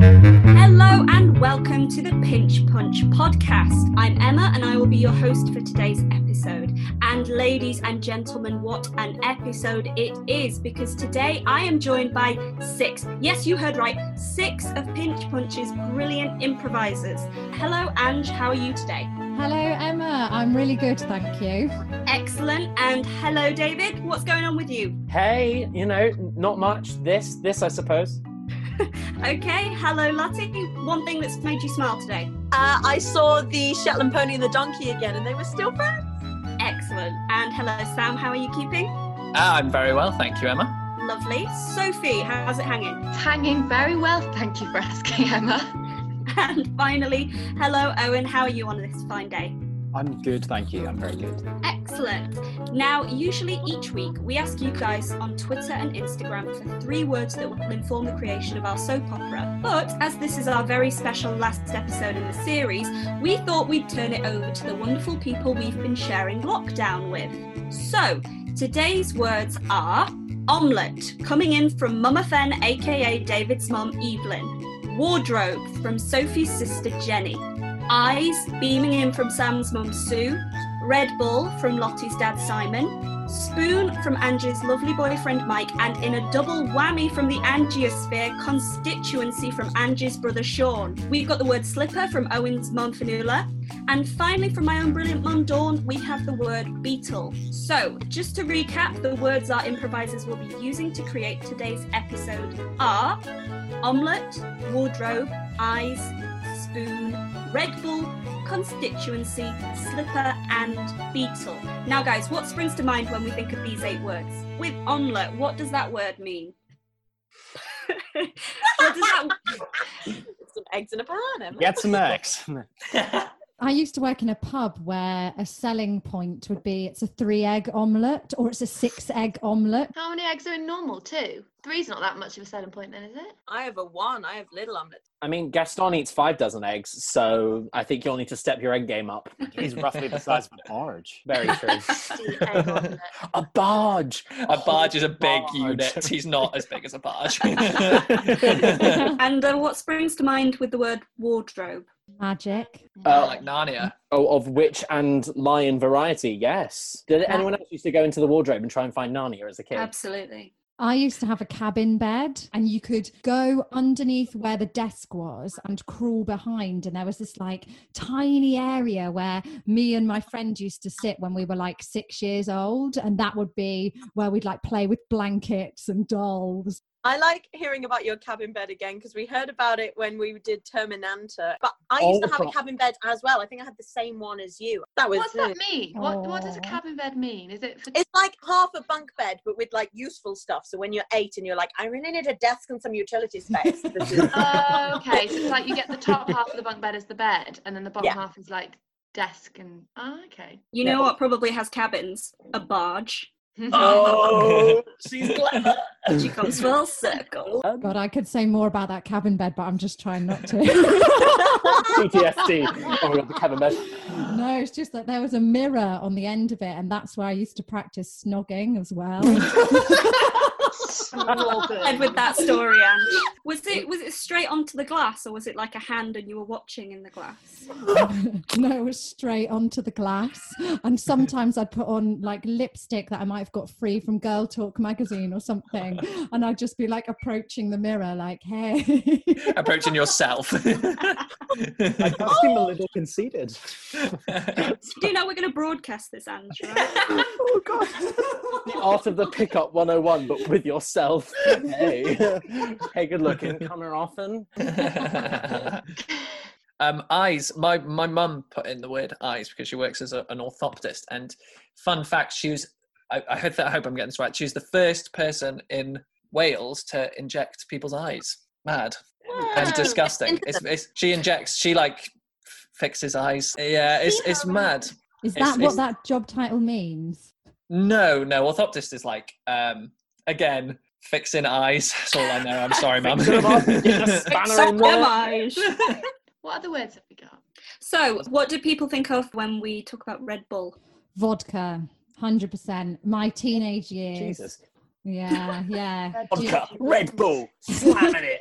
Hello and welcome to the Pinch Punch podcast. I'm Emma and I will be your host for today's episode. And ladies and gentlemen, what an episode it is because today I am joined by six, yes, you heard right, six of Pinch Punch's brilliant improvisers. Hello, Ange, how are you today? Hello, Emma. I'm really good, thank you. Excellent. And hello, David. What's going on with you? Hey, you know, not much. This, this, I suppose. Okay. Hello, Lottie. One thing that's made you smile today. Uh, I saw the Shetland pony and the donkey again, and they were still friends. Excellent. And hello, Sam. How are you keeping? Ah, I'm very well, thank you, Emma. Lovely. Sophie, how's it hanging? It's hanging very well, thank you for asking, Emma. And finally, hello, Eoin. How are you on this fine day? I'm good, thank you. I'm very good. Excellent. Now, usually each week we ask you guys on Twitter and Instagram for three words that will inform the creation of our soap opera. But as this is our very special last episode in the series, we thought we'd turn it over to the wonderful people we've been sharing lockdown with. So, today's words are omelette, coming in from Mama Fenne, aka David's mum, Evelyn. Wardrobe from Sophie's sister, Jenny. Eyes beaming in from Sam's mum Sue, Red Bull from Lottie's dad Simon, Spoon from Angie's lovely boyfriend Mike, and in a double whammy from the Angiosphere constituency from Angie's brother Sean. We've got the word slipper from Eoin's mum Fanula, and finally from my own brilliant mum Dawn, we have the word beetle. So, just to recap, the words our improvisers will be using to create today's episode are omelette, wardrobe, eyes, spoon, Red Bull, constituency, slipper, and beetle. Now, guys, what springs to mind when we think of these eight words? With omelette, what does that word mean? what does that Some eggs in a pan, Get some eggs. I used to work in a pub where a selling point would be it's a three egg omelette or it's a six egg omelette. How many eggs are in normal? Two. Three's not that much of a selling point, then, is it? I have a one. I have little omelets. I mean, Gaston eats five dozen eggs, so I think you'll need to step your egg game up. He's roughly the size of a barge. Very true. The egg omelette. a barge. A barge is a big barge. unit. He's not as big as a barge. and uh, what springs to mind with the word wardrobe? Magic. Uh, like Narnia. Oh, of witch and lion variety, yes. Did anyone else used to go into the wardrobe and try and find Narnia as a kid? Absolutely. I used to have a cabin bed and you could go underneath where the desk was and crawl behind. And there was this like tiny area where me and my friend used to sit when we were like six years old. And that would be where we'd like play with blankets and dolls. I like hearing about your cabin bed again because we heard about it when we did Terminanta. But I Oh, used to have a cabin bed as well. I think I had the same one as you. That was What's that mean? What, what does a cabin bed mean? Is it for It's like half a bunk bed, but with like useful stuff. So when you're eight and you're like, I really need a desk and some utility space. Is- Oh, okay. So it's like you get the top half of the bunk bed as the bed, and then the bottom Yeah. half is like desk and. Oh, okay. You know what probably has cabins? A barge. Oh, she's clever. She comes full circle. Oh god, I could say more about that cabin bed, but I'm just trying not to. PTSD. Oh my god, the cabin bed. no, it's just that there was a mirror on the end of it. And that's where I used to practice snogging as well. And with that story, Ange, was it was it straight onto the glass, or was it like a hand and you were watching in the glass? no, it was straight onto the glass. And sometimes I'd put on like lipstick that I might have got free from Girl Talk magazine or something. And I'd just be like approaching the mirror, like, hey. Approaching yourself. I does seem a little conceited. Do you know we're going to broadcast this, Ange? Right? oh god. The art of the pickup 101, but with yourself. Hey. hey, good looking. Come here often. um, eyes. My my mum put in the word eyes because she works as a, an orthoptist. And fun fact, she was. I, I hope that I hope I'm getting this right. She was the first person in Wales to inject people's eyes. Mad and disgusting. It's, it's, she injects. She like f- fixes eyes. Yeah, it's it's mad. Is It's- that what it's- that job title means? No, no. Orthoptist is like um again fixing eyes. That's all I know. I'm sorry, mum. Fixing 'em up, getting spanner in there. Damage. What other words have we got? So, what do people think of when we talk about Red Bull? Vodka, 100%. My teenage years. Jesus. Yeah, yeah. Vodka, Red Bull, slamming it.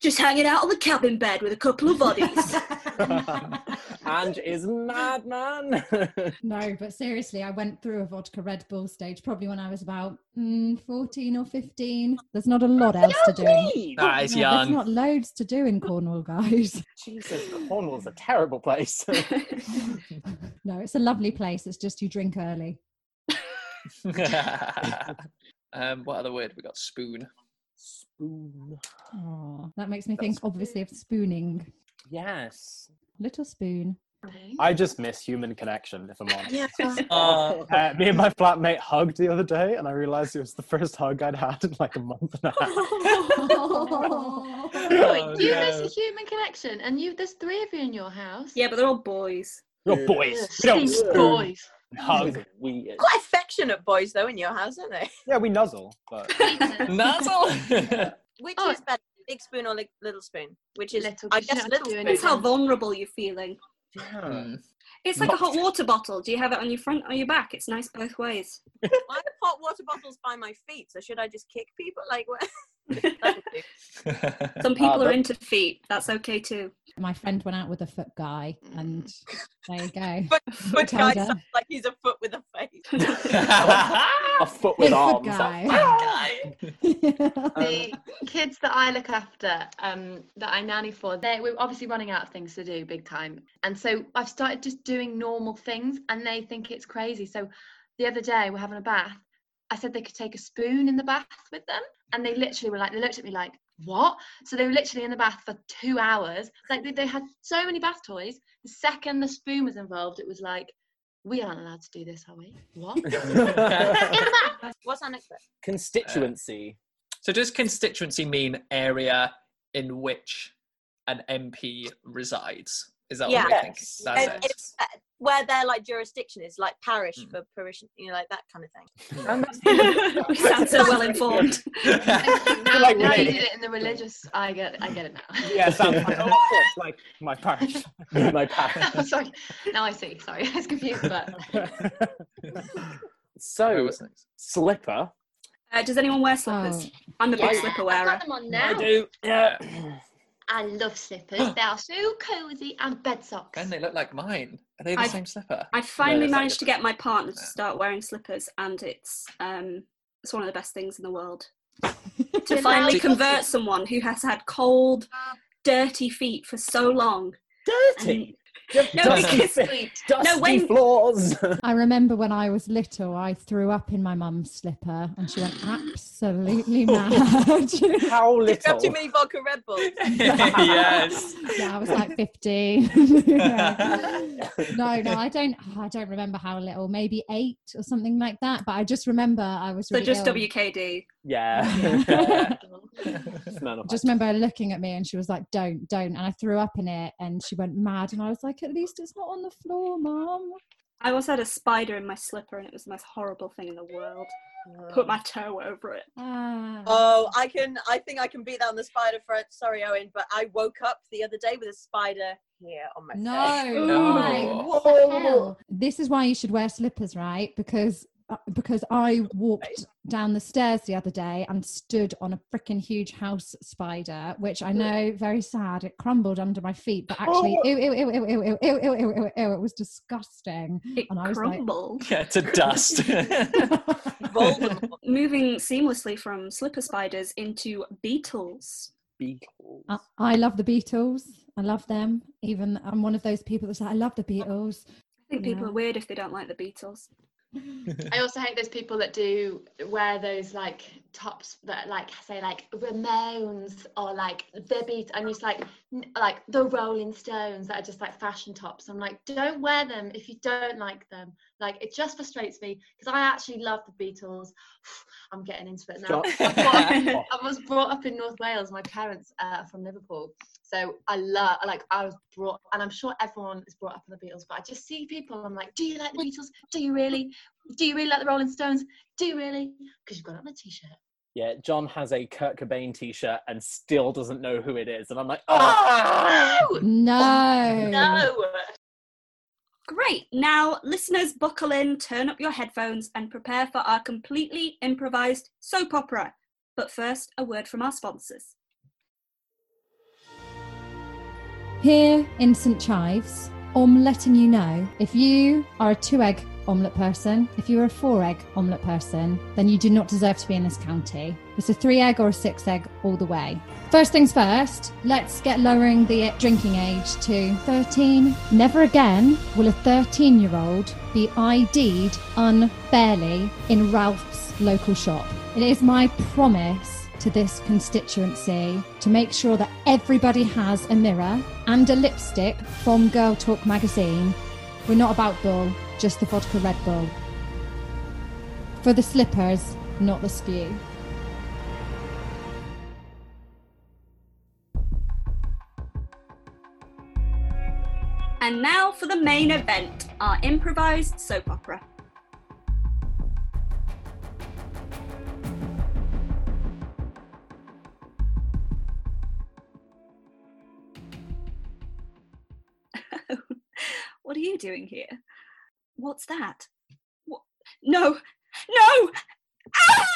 Just hanging out on the cabin bed with a couple of bodies. and is madman. No, but seriously, I went through a vodka Red Bull stage probably when I was about mm, 14 or 15. There's not a lot else to do. in- That is Yeah, There's not loads to do in Cornwall, guys. Jesus, Cornwall's a terrible place. no, it's a lovely place. It's just you drink early. um, what other word? We got spoon. Spoon. Oh, that makes me think, obviously, of spooning. Yes. Little spoon. I just miss human connection, if I'm honest. Yeah. Uh, Uh, me and my flatmate hugged the other day, and I realized it was the first hug I'd had in like a month and a half. Oh, Wait, do you no. miss a human connection? And you, there's three of you in your house. yeah, but they're all boys. We're boys. We don't Stink boys. hug. Weird. Quite affectionate boys though in your house, aren't they? Yeah, we nuzzle, but Nuzzle. Which Oh. is better, big spoon or li- little spoon? Which is, Little, I 'cause you guess, don't have to little do spoon. Depends how vulnerable you're feeling. Hmm. It's like a hot water bottle. Do you have it on your front or your back? It's nice both ways. I have hot water bottles by my feet, so should I just kick people? Like, what? That'll do. Some ah, people but- are into feet. That's okay too. My friend went out with a foot guy, mm. and there you go. But Foot guy sounds like he's a foot with a face. A foot with Foot arms. guy. Um, the kids that I look after, um, that I nanny for, they we're obviously running out of things to do big time. And so I've started just doing normal things and they think it's crazy. So the other day we're having a bath. I said they could take a spoon in the bath with them. And they literally were like, they looked at me like, what? So they were literally in the bath for two hours. Like they, they had so many bath toys. The second the spoon was involved, it was like, we aren't allowed to do this, are we? What? in the bath. What's our next bit? Constituency. Uh, so does constituency mean area in which an MP resides? Is that Yeah. what we think? Yes. That's And it. Uh, it's, where their like jurisdiction is, like parish Mm. for parish, you know, like that kind of thing. And that's- we sound so well informed. now, like now you did it in the religious. I get, I get it now. yeah, it sounds like, oh, of course, like my parish. My parish. sorry. Now I see. Sorry, I was confused. But So, slipper. Uh, does anyone wear slippers? Oh. I'm a big Yeah, slipper I've wearer. got them on now. I do. Yeah. I love slippers. they are so cozy and bed socks. Ben, they look like mine. Are they the I- same slipper? I finally that's not managed to get my partner to start wearing slippers, and it's um, it's one of the best things in the world. To finally convert someone who has had cold, dirty feet for so long. Dirty. No, Dusty, because Sweet. dusty when- floors. I remember when I was little, I threw up in my mum's slipper, and she went absolutely oh. mad. How You little? have too many vodka Red Bulls. yes. yeah, I was like 15. No, no, I don't. I don't remember how little. Maybe eight or something like that. But I just remember I was so really just ill. WKD. Yeah. Just remember her looking at me and she was like, "Don't, don't," and I threw up in it, and she went mad, and I was like, "At least it's not on the floor, mum." I also had a spider in my slipper, and it was the most horrible thing in the world. Put my toe over it. Ah. Oh, I can. I think I can beat that on the spider front. Sorry, Eoin, but I woke up the other day with a spider here on my face. No, No. why? What the hell? This is why you should wear slippers, right? Because because I walked down the stairs the other day and stood on a freaking huge house spider, which I know very sad. It crumbled under my feet, but actually, Oh. ew, ew, ew, ew, ew, ew, ew, ew, ew, ew, ew, it was disgusting. It And I was like- crumbled. Yeah, to dust. Moving seamlessly from slipper spiders into beetles. Beetles. I, I love the Beatles. I love them. Even I'm one of those people that say I love the Beatles. I think people Yeah. are weird if they don't like the Beatles. I also hate those people that do wear those like tops that like say like Ramones or like the Beat and it's like like the Rolling Stones that are just like fashion tops. I'm like, don't wear them if you don't like them. Like it just frustrates me because I actually love the Beatles. I'm getting into it now. I was- brought up in North Wales. My parents are from Liverpool, so I love like I was brought, and I'm sure everyone is brought up on the Beatles. But I just see people. I'm like, do you like the Beatles? Do you really? Do you really like the Rolling Stones? Do you really? Because you've got it on a t-shirt. Yeah, John has a Kurt Cobain t-shirt and still doesn't know who it is, and I'm like, ah! oh, No, No. no. Great. Now, listeners, buckle in, turn up your headphones, and prepare for our completely improvised soap opera. But first, a word from our sponsors. Here in St Chives, I'm letting you know if you are a two egg omelette person, if you're a four egg omelette person, then you do not deserve to be in this county. It's a three egg or a six egg all the way. First things first, let's get lowering the drinking age to 13. Never again will a 13 year old be ID'd unfairly in Ralph's local shop. It is my promise to this constituency to make sure that everybody has a mirror and a lipstick from Girl Talk magazine. We're not about Bull, just the vodka Red Bull. For the slippers, not the spew. And now for the main event our improvised soap opera. what are you doing here? What's that? What? No! No! Ah!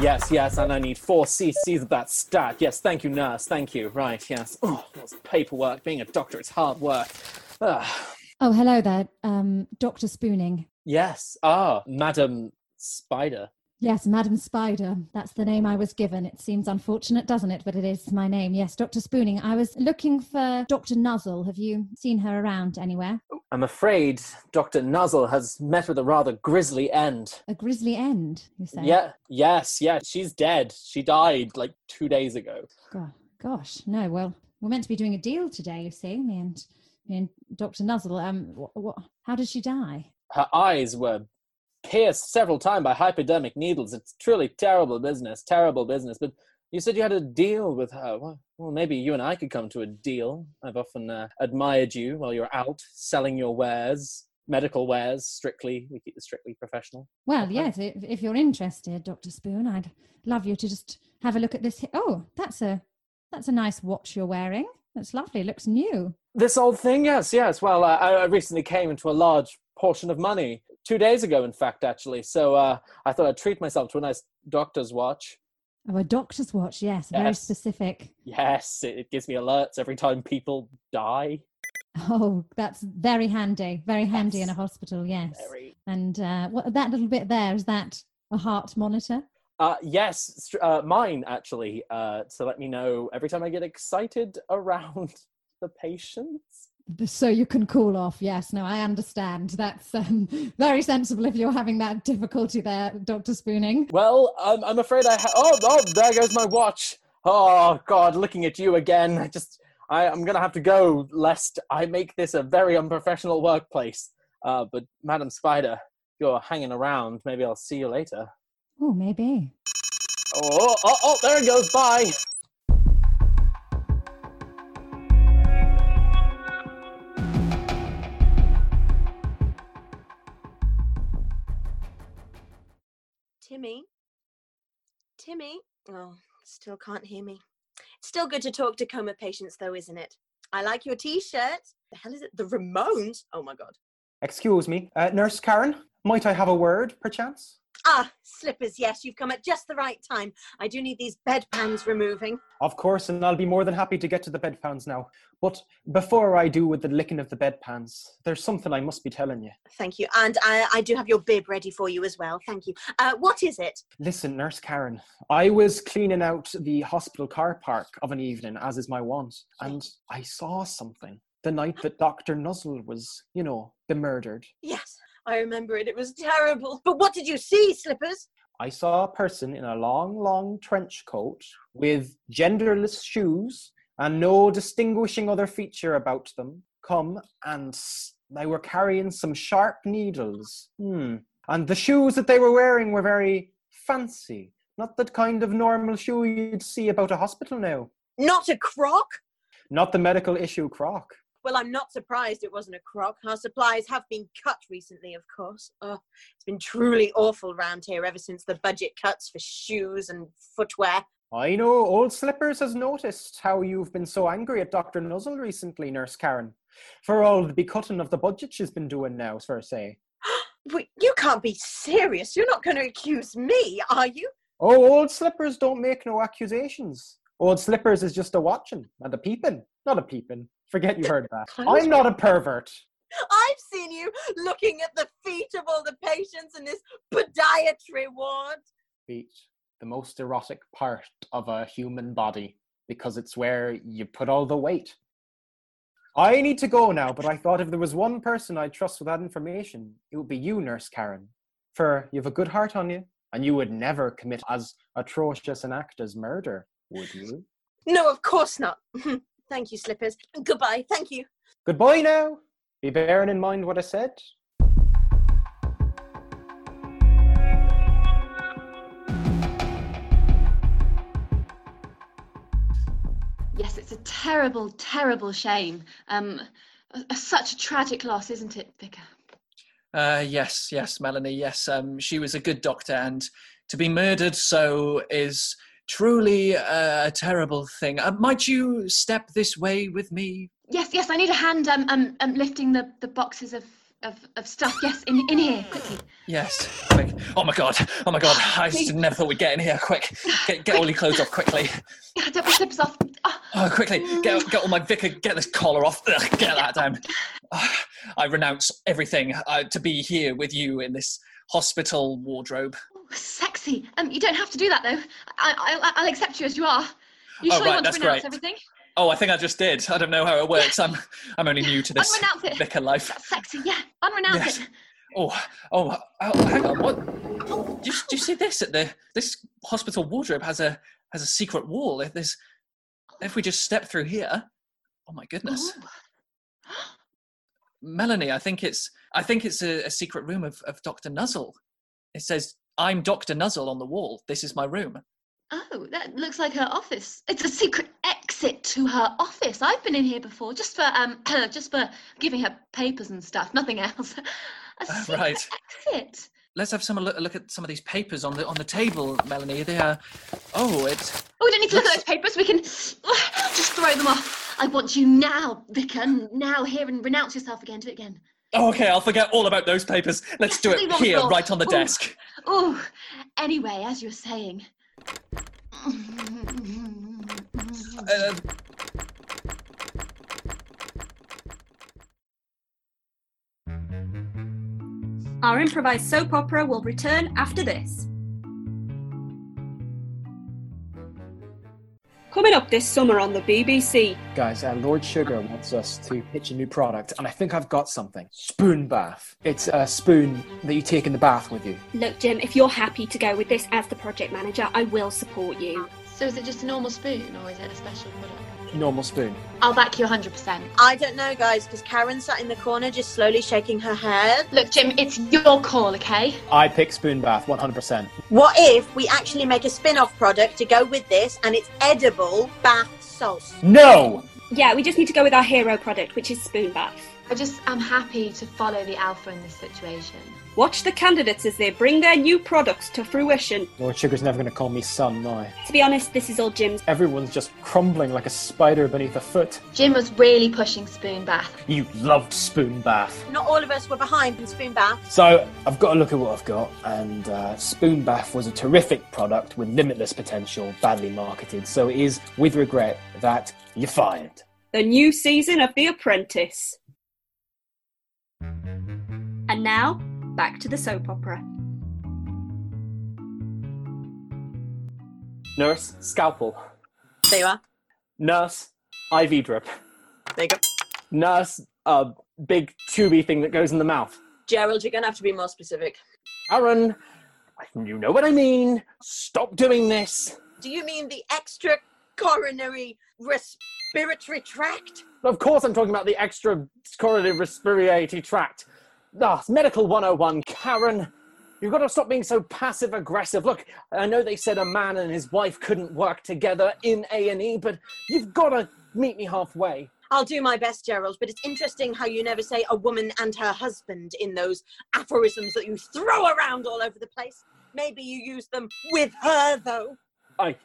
Yes, yes, and I need four cc's of that stat. Yes, thank you, nurse. Thank you. Right, yes. Oh, that's paperwork. Being a doctor is hard work. Ah, Oh, hello there, um, Dr. Spooning. yes. Ah, Madam Spider. Yes, Madam Spider. That's the name I was given. It seems unfortunate, doesn't it? But it is my name. Yes, Dr. Spooning. I was looking for Dr. Nuzzle. Have you seen her around anywhere? I'm afraid Dr. Nuzzle has met with a rather grisly end. A grisly end, you say? Yeah, yes, yeah, she's dead. She died like two days ago. Go- gosh, no. Well, we're meant to be doing a deal today, you see, me and me and Dr. Nuzzle. Um, what, what, how did she die? Her eyes were pierced several times by hypodermic needles. It's truly terrible business, terrible business. But you said you had a deal with her. Well, well maybe you and I could come to a deal. I've often uh, admired you while you're out selling your wares, medical wares, strictly. We keep it strictly professional. Well, yes, if, if you're interested, Dr. Spoon, I'd love you to just have a look at this. Oh, that's a that's a nice watch you're wearing. That's lovely. It looks new. This old thing, yes, yes. Well, uh, I I recently came into a large portion of money two days ago, in fact, actually. So uh, I thought I'd treat myself to a nice doctor's watch. Oh, a doctor's watch. Yes, very specific. Yes, it, it gives me alerts every time people die. Oh, that's very handy. Very handy in a hospital. Yes. Very. And uh, what that little bit there is that a heart monitor. Uh, yes, uh, mine actually. Uh, to let me know every time I get excited around the patients. So you can cool off. Yes. No, I understand. That's um, very sensible if you're having that difficulty there, Doctor Spooning. Well, I'm, I'm afraid I. Ha- oh, oh, there goes my watch. Oh God, looking at you again. I just, I, I'm gonna have to go, lest I make this a very unprofessional workplace. Uh, but Madam Spider, you're hanging around. Maybe I'll see you later. Oh, maybe. Oh, oh, oh, there it goes. Bye. Timmy? Timmy? Oh, still can't hear me. It's still good to talk to coma patients, though, isn't it? I like your t shirt. The hell is it? The Ramones? Oh my god. Excuse me, uh, Nurse Karen, might I have a word, perchance? Ah, slippers, yes, you've come at just the right time. I do need these bedpans removing. Of course, and I'll be more than happy to get to the bedpans now. But before I do with the licking of the bedpans, there's something I must be telling you. Thank you. And I, I do have your bib ready for you as well. Thank you. Uh, what is it? Listen, Nurse Karen, I was cleaning out the hospital car park of an evening, as is my wont, and I saw something the night that Dr. Nuzzle was, you know, bemurdered. Yes, I remember it. It was terrible. But what did you see, Slippers? I saw a person in a long, long trench coat with genderless shoes and no distinguishing other feature about them come and they were carrying some sharp needles. Hmm. And the shoes that they were wearing were very fancy. Not that kind of normal shoe you'd see about a hospital now. Not a croc? Not the medical issue croc. Well, I'm not surprised it wasn't a croc. Our supplies have been cut recently, of course. Oh, it's been truly awful round here ever since the budget cuts for shoes and footwear. I know old Slippers has noticed how you've been so angry at Dr. Nuzzle recently, Nurse Karen, for all the be cutting of the budget she's been doing now, for say. You can't be serious. You're not going to accuse me, are you? Oh, old Slippers don't make no accusations. Old Slippers is just a watching and a peeping. Not a peeping. Forget you heard that. I'm not a pervert. I've seen you looking at the feet of all the patients in this podiatry ward. Feet, the most erotic part of a human body, because it's where you put all the weight. I need to go now, but I thought if there was one person I'd trust with that information, it would be you, Nurse Karen. For you've a good heart on you, and you would never commit as atrocious an act as murder, would you? No, of course not. Thank you, Slippers. Goodbye. Thank you. Goodbye now. Be bearing in mind what I said. Yes, it's a terrible, terrible shame. Um, a- a- such a tragic loss, isn't it, Vicar? Uh, yes, yes, Melanie. Yes, um, she was a good doctor, and to be murdered so is truly a, a terrible thing. Uh, might you step this way with me? Yes, yes, I need a hand um, um, um lifting the, the boxes of, of, of stuff. Yes, in, in here, quickly. Yes. Quick. Oh my god. Oh my god. I just never thought we'd get in here. Quick. Get, get all your clothes off quickly. Yeah, don't put slippers off. Oh, Oh, quickly. Get, get all my vicar. Get this collar off. Ugh, get that down. Ah, I renounce everything uh, to be here with you in this hospital wardrobe. Sexy. Um, you don't have to do that, though. I, I, I'll accept you as you are. You Oh, sure right, you want to renounce great. everything? Oh, I think I just did. I don't know how it works. I'm I'm only new to this vicar life. That's sexy, yeah. Unrenounce Yes. it. Oh, oh, oh, hang on. What? Do you, do you see this? At the this hospital wardrobe has a has a secret wall. If there's if we just step through here, oh my goodness. Melanie, I think it's I think it's a, a secret room of, of Doctor Nuzzle. It says I'm Doctor Nuzzle on the wall. This is my room. Oh, that looks like her office. It's a secret exit to her office. I've been in here before, just for um, just for giving her papers and stuff. Nothing else. A Ah, secret right. exit. Let's have some look, look at some of these papers on the on the table, Melanie. They are. Oh, it's Oh, we don't need to look at those papers. We can just throw them off. I want you now, Vicar. Now, here and renounce yourself again. Do it again. Oh, okay. I'll forget all about those papers. Let's do it here, floor. right on the Ooh. desk. Oh, anyway, as you were saying. Uh, Our improvised soap opera will return after this. Coming up this summer on the BBC, Guys, uh, Lord Sugar wants us to pitch a new product, and I think I've got something. Spoon bath. It's a spoon that you take in the bath with you. Look, Jim, if you're happy to go with this as the project manager, I will support you. So, is it just a normal spoon or is it a special product? Normal spoon. I'll back you 100%. I don't know, guys, because Karen sat in the corner just slowly shaking her head. Look, Jim, it's your call, okay? I pick spoon bath 100%. What if we actually make a spin off product to go with this and it's edible bath salts? No! Yeah, we just need to go with our hero product, which is Spoon Bath. I just am happy to follow the alpha in this situation. Watch the candidates as they bring their new products to fruition. Lord Sugar's never going to call me son now. To be honest, this is all Jim's. Everyone's just crumbling like a spider beneath a foot. Jim was really pushing spoon bath. You loved spoon bath. Not all of us were behind in spoon bath. So I've got to look at what I've got, and uh, Spoon Bath was a terrific product with limitless potential, badly marketed. So it is with regret that you're fired. The new season of The Apprentice. And now, back to the soap opera. Nurse, scalpel. There you are. Nurse, IV drip. There you go. Nurse, a big tubey thing that goes in the mouth. Gerald, you're going to have to be more specific. Aaron, you know what I mean. Stop doing this. Do you mean the extra coronary respiratory tract? Of course, I'm talking about the extra coronary respiratory tract. Ah, medical 101, Karen. You've got to stop being so passive aggressive. Look, I know they said a man and his wife couldn't work together in A&E, but you've got to meet me halfway. I'll do my best, Gerald, but it's interesting how you never say a woman and her husband in those aphorisms that you throw around all over the place. Maybe you use them with her, though. I,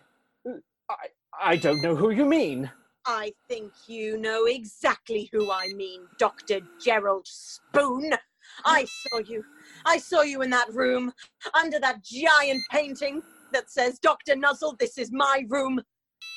I, I don't know who you mean. I think you know exactly who I mean, Dr. Gerald Spoon. I saw you. I saw you in that room, under that giant painting that says, Dr. Nuzzle, this is my room.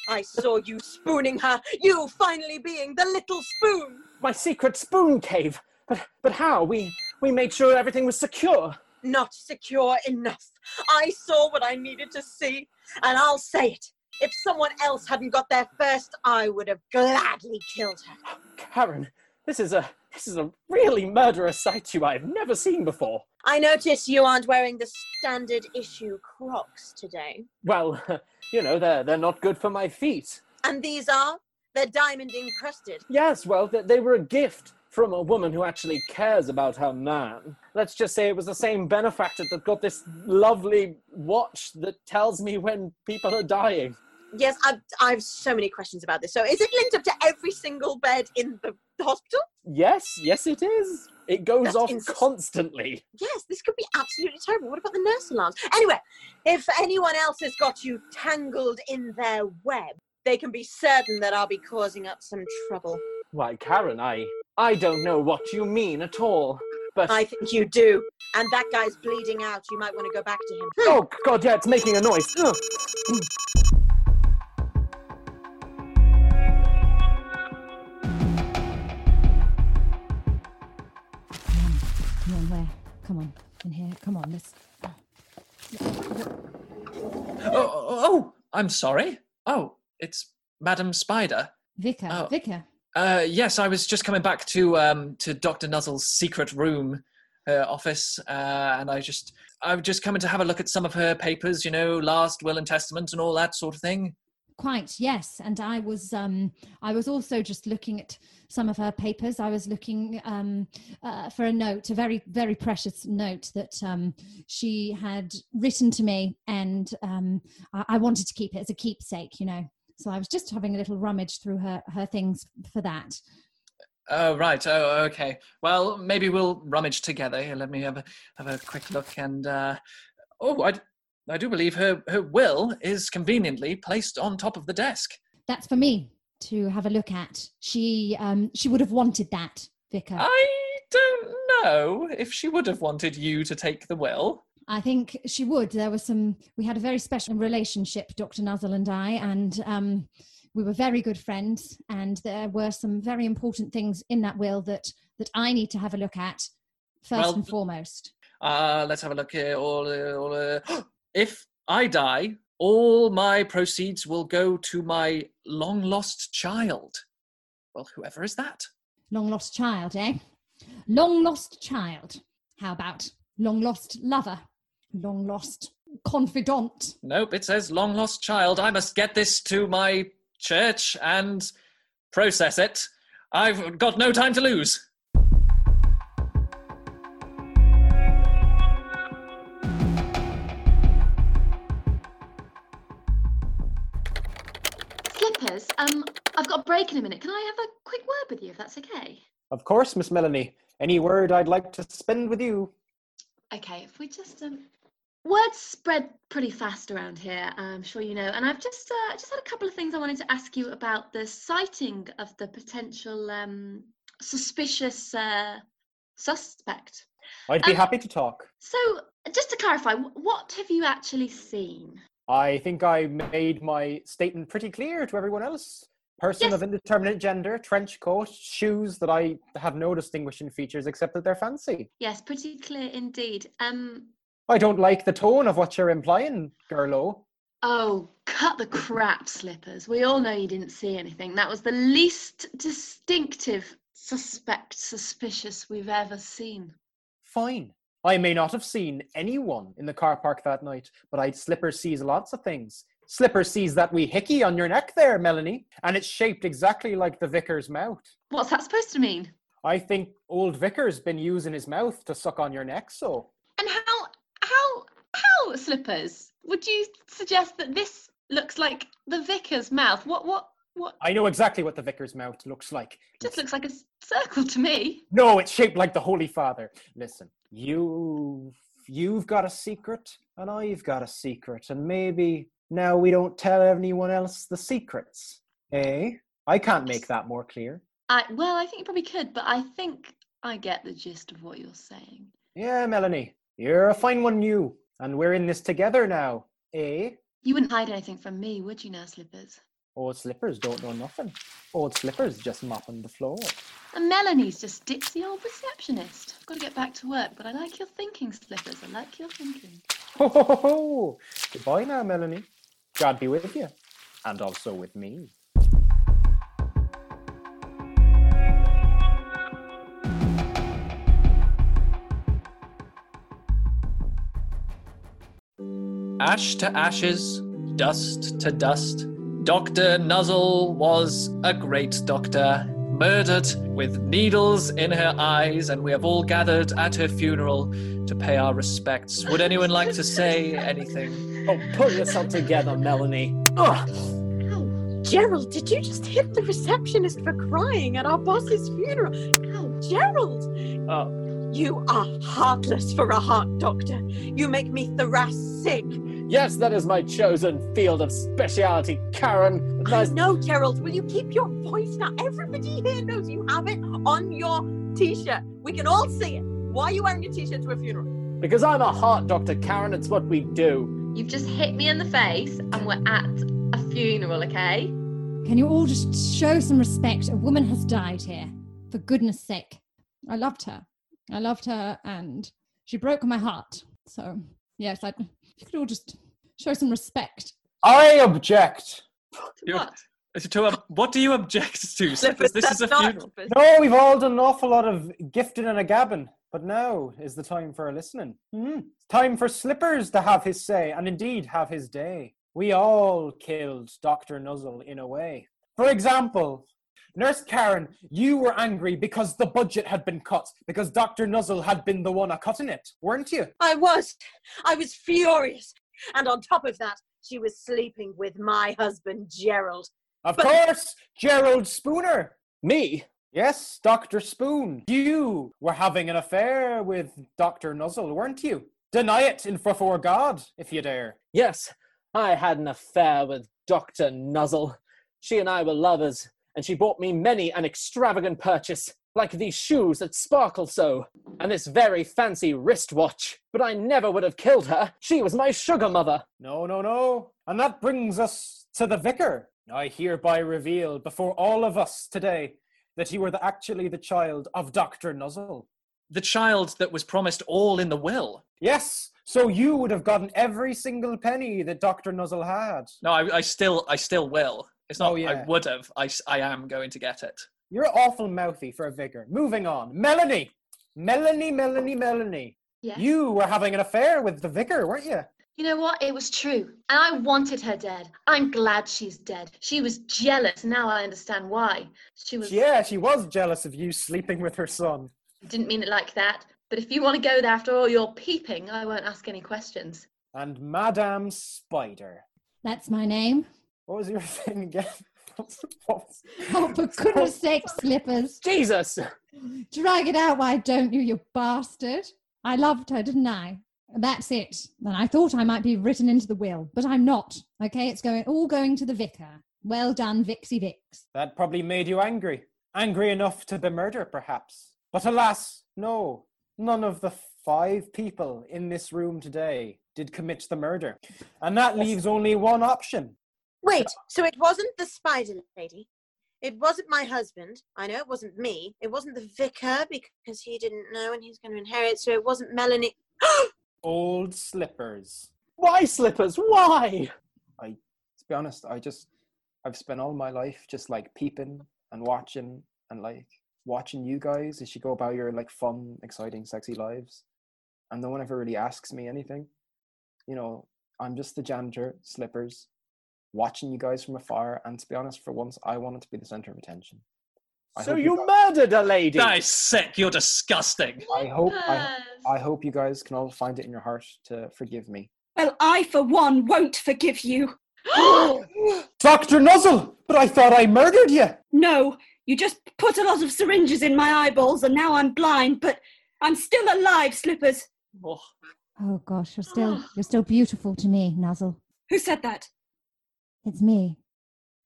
I saw you spooning her, you finally being the little spoon. My secret spoon cave. But, but how? We, we made sure everything was secure. Not secure enough. I saw what I needed to see, and I'll say it. If someone else hadn't got there first, I would have gladly killed her. Karen, this is a, this is a really murderous sight you I've never seen before. I notice you aren't wearing the standard issue Crocs today. Well, you know, they're, they're not good for my feet. And these are? They're diamond encrusted. Yes, well, they, they were a gift from a woman who actually cares about her man. Let's just say it was the same benefactor that got this lovely watch that tells me when people are dying. Yes, I've, I've so many questions about this. So is it linked up to every single bed in the hospital? Yes, yes, it is. It goes That's off ins- constantly. Yes, this could be absolutely terrible. What about the nurse alarms? Anyway, if anyone else has got you tangled in their web, they can be certain that I'll be causing up some trouble. Why, Karen, I, I don't know what you mean at all. But I think you do. And that guy's bleeding out. You might want to go back to him. oh god, yeah, it's making a noise. Ugh. Mm. Come on, in here. Come on, let's. Oh, oh, oh, I'm sorry. Oh, it's Madam Spider. Vicar, Oh. Vicar. Uh, yes, I was just coming back to um, to Doctor Nuzzle's secret room uh, office, uh, and I just I've just coming to have a look at some of her papers. You know, last will and testament and all that sort of thing. Quite, yes. And I was um I was also just looking at some of her papers. I was looking um uh, for a note, a very, very precious note that um she had written to me and um I, I wanted to keep it as a keepsake, you know. So I was just having a little rummage through her her things for that. Oh right. Oh okay. Well, maybe we'll rummage together. Here, let me have a have a quick look. And uh, oh, I I do believe her her will is conveniently placed on top of the desk. That's for me to have a look at. She um she would have wanted that, Vicar. I don't know if she would have wanted you to take the will. I think she would. There was some. We had a very special relationship, Dr. Nuzzle and I, and um, we were very good friends. And there were some very important things in that will that that I need to have a look at first Well, and foremost. Uh, let's have a look here. All, all, uh, if I die, all my proceeds will go to my long lost child. Well, whoever is that? Long lost child, eh? Long lost child. How about long lost lover? Long lost confidant? Nope, it says long lost child. I must get this to my church and process it. I've got no time to lose. I've got a break in a minute. Can I have a quick word with you, if that's okay? Of course, Miss Melanie. Any word I'd like to spend with you? Okay, if we just um, words spread pretty fast around here. I'm sure you know, and I've just uh, just had a couple of things I wanted to ask you about the sighting of the potential um, suspicious uh, suspect. I'd be Um, happy to talk. So, just to clarify, what have you actually seen? I think I made my statement pretty clear to everyone else. Person Yes. of indeterminate gender, trench coat, shoes that I have no distinguishing features except that they're fancy. Yes, pretty clear indeed. Um, I don't like the tone of what you're implying, Gerlo. oh, cut the crap, slippers. We all know you didn't see anything. That was the least distinctive suspect, suspicious we've ever seen. Fine. I may not have seen anyone in the car park that night, but I Slipper sees lots of things. Slipper sees that wee hickey on your neck there, Melanie, and it's shaped exactly like the vicar's mouth. What's that supposed to mean? I think old vicar's been using his mouth to suck on your neck, so. And how how how slippers? Would you suggest that this looks like the vicar's mouth? What what What? I know exactly what the vicar's mouth looks like. Just looks like a circle to me. No, it's shaped like the Holy Father. Listen, you you've got a secret, and I've got a secret, and maybe now we don't tell anyone else the secrets. Eh? I can't make that more clear. I well, I think you probably could, but I think I get the gist of what you're saying. Yeah, Melanie, you're a fine one, you, and we're in this together now. Eh? You wouldn't hide anything from me, would you, now, Slippers? Old Slippers don't know nothing. Old Slippers just mopping the floor. And Melanie's just ditzy old receptionist. I've got to get back to work, but I like your thinking, Slippers. I like your thinking. Ho ho ho ho! Goodbye now, Melanie. God be with you, and also with me. Ash to ashes, dust to dust. Dr. Nuzzle was a great doctor, murdered with needles in her eyes, and we have all gathered at her funeral to pay our respects. Would anyone like to say anything? Oh, pull yourself together, Melanie. Ugh. Ow. Gerald, did you just hit the receptionist for crying at our boss's funeral? Ow, Gerald! Oh, You are heartless for a heart doctor. You make me thoracic. Yes, that is my chosen field of speciality, Karen. I Nice. know, Gerald. Will you keep your voice now? Everybody here knows you have it on your t-shirt. We can all see it. Why are you wearing a t-shirt to a funeral? Because I'm a heart doctor, Karen. It's what we do. You've just hit me in the face, and we're at a funeral, okay? Can you all just show some respect? A woman has died here. For goodness sake. I loved her. I loved her and she broke my heart. So, yes, I, you could all just show some respect. I object. What? To a, what do you object to? Slippers? This is a That's not- funeral. No, we've all done an awful lot of gifting and a gabbing, but now is the time for a listening. Hmm. It's time for Slippers to have his say, and indeed have his day. We all killed Dr. Nuzzle in a way. For example, Nurse Karen, you were angry because the budget had been cut, because Dr. Nuzzle had been the one a cutting it, weren't you? I was. I was furious. And on top of that, she was sleeping with my husband, Gerald. Of But- course, Gerald Spooner. Me? Yes, Dr. Spoon. You were having an affair with Dr. Nuzzle, weren't you? Deny it in before God, if you dare. Yes, I had an affair with Dr. Nuzzle. She and I were lovers, and she bought me many an extravagant purchase, like these shoes that sparkle so, and this very fancy wristwatch. But I never would have killed her. She was my sugar mother. No, no, no. And that brings us to the vicar. I hereby reveal before all of us today that you were the, actually the child of Dr. Nuzzle. The child that was promised all in the will. Yes, so you would have gotten every single penny that Dr. Nuzzle had. No, I, I still, I still will. It's not. Oh, yeah. I would have. I, I am going to get it. You're awful mouthy for a vicar. Moving on. Melanie. Melanie, Melanie, Melanie. Yes. You were having an affair with the vicar, weren't you? You know what? It was true. And I wanted her dead. I'm glad she's dead. She was jealous. Now I understand why. She was. Yeah, she was jealous of you sleeping with her son. Didn't mean it like that. But if you want to go there after all your peeping, I won't ask any questions. And Madame Spider. That's my name. What was your thing again? Oh, for goodness sake, slippers. Jesus! Drag it out, why don't you, you bastard? I loved her, didn't I? That's it. And I thought I might be written into the will, but I'm not. Okay, it's going all going to the vicar. Well done, Vixie Vix. That probably made you angry. Angry enough to be murder, perhaps. But alas, no. None of the five people in this room today did commit the murder. And that leaves only one option. Wait, so it wasn't the spider lady. It wasn't my husband. I know it wasn't me. It wasn't the vicar because he didn't know and he's going to inherit. So it wasn't Melanie. Old slippers. Why slippers? Why? I, to be honest, I just I've spent all my life just like peeping and watching and like watching you guys as you go about your like fun, exciting, sexy lives. And no one ever really asks me anything. You know, I'm just the janitor, slippers, watching you guys from afar. And to be honest, for once, I wanted to be the center of attention. I so hope you guys- murdered a lady. That is sick. You're disgusting. I hope I, I hope you guys can all find it in your heart to forgive me. Well, I, for one, won't forgive you. Dr. Nuzzle! But I thought I murdered you! No, you just put a lot of syringes in my eyeballs and now I'm blind, but I'm still alive, Slippers. Oh, Oh gosh, you're still ah. you're still beautiful to me, Nuzzle. Who said that? It's me.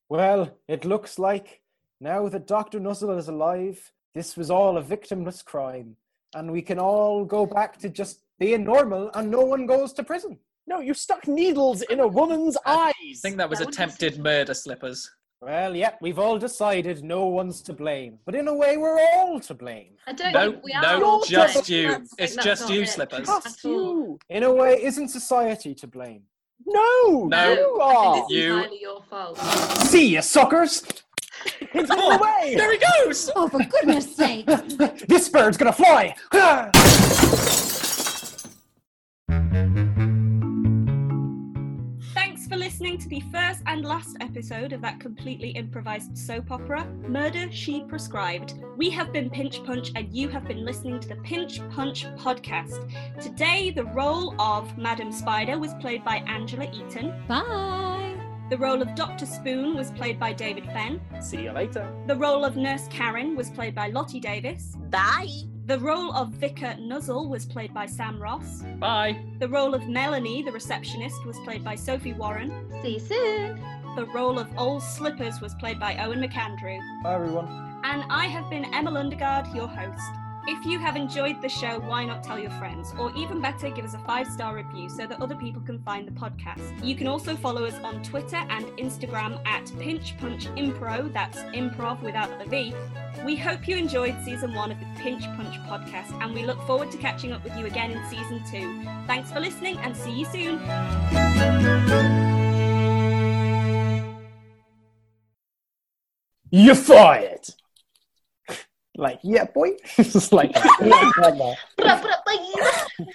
Well, it looks like now that Dr. Nuzzle is alive, this was all a victimless crime. And we can all go back to just being normal and no one goes to prison. No, you stuck needles in a woman's eyes. I eyes. think that was That would be attempted murder slippers. Well, yep, we've all decided no one's to blame. But in a way, we're all to blame. I don't No, think we are. no, all just to blame. you. That's- It's that's just you, it Slippers. Just you. In a way, isn't society to blame? No, No. you I are. think it's You- entirely your fault. See you, suckers! It's all away. There he goes! Oh, for goodness sake! this bird's gonna fly! listening to the first and last episode of that completely improvised soap opera, Murder She Prescribed. We have been Pinch Punch and you have been listening to the Pinch Punch podcast. Today, the role of Madam Spider was played by Angela Eyton. Bye. The role of Dr. Spoon was played by David Fenne. See you later. The role of Nurse Karen was played by Lottie Davies. Bye. The role of Vicar Nuzzle was played by Sam Ross. Bye. The role of Melanie, the receptionist, was played by Sophie Warren. See you soon. The role of Old Slippers was played by Eoin McAndrew. Bye, everyone. And I have been Emma Lundegaard, your host. If you have enjoyed the show, why not tell your friends? Or even better, give us a five star review so that other people can find the podcast. You can also follow us on Twitter and Instagram at Pinch Punch Impro, that's improv without the V. We hope you enjoyed season one of the Pinch Punch podcast, and we look forward to catching up with you again in season two. Thanks for listening and see you soon. You're fired! Like, yeah, boy. It's just like, blah, blah.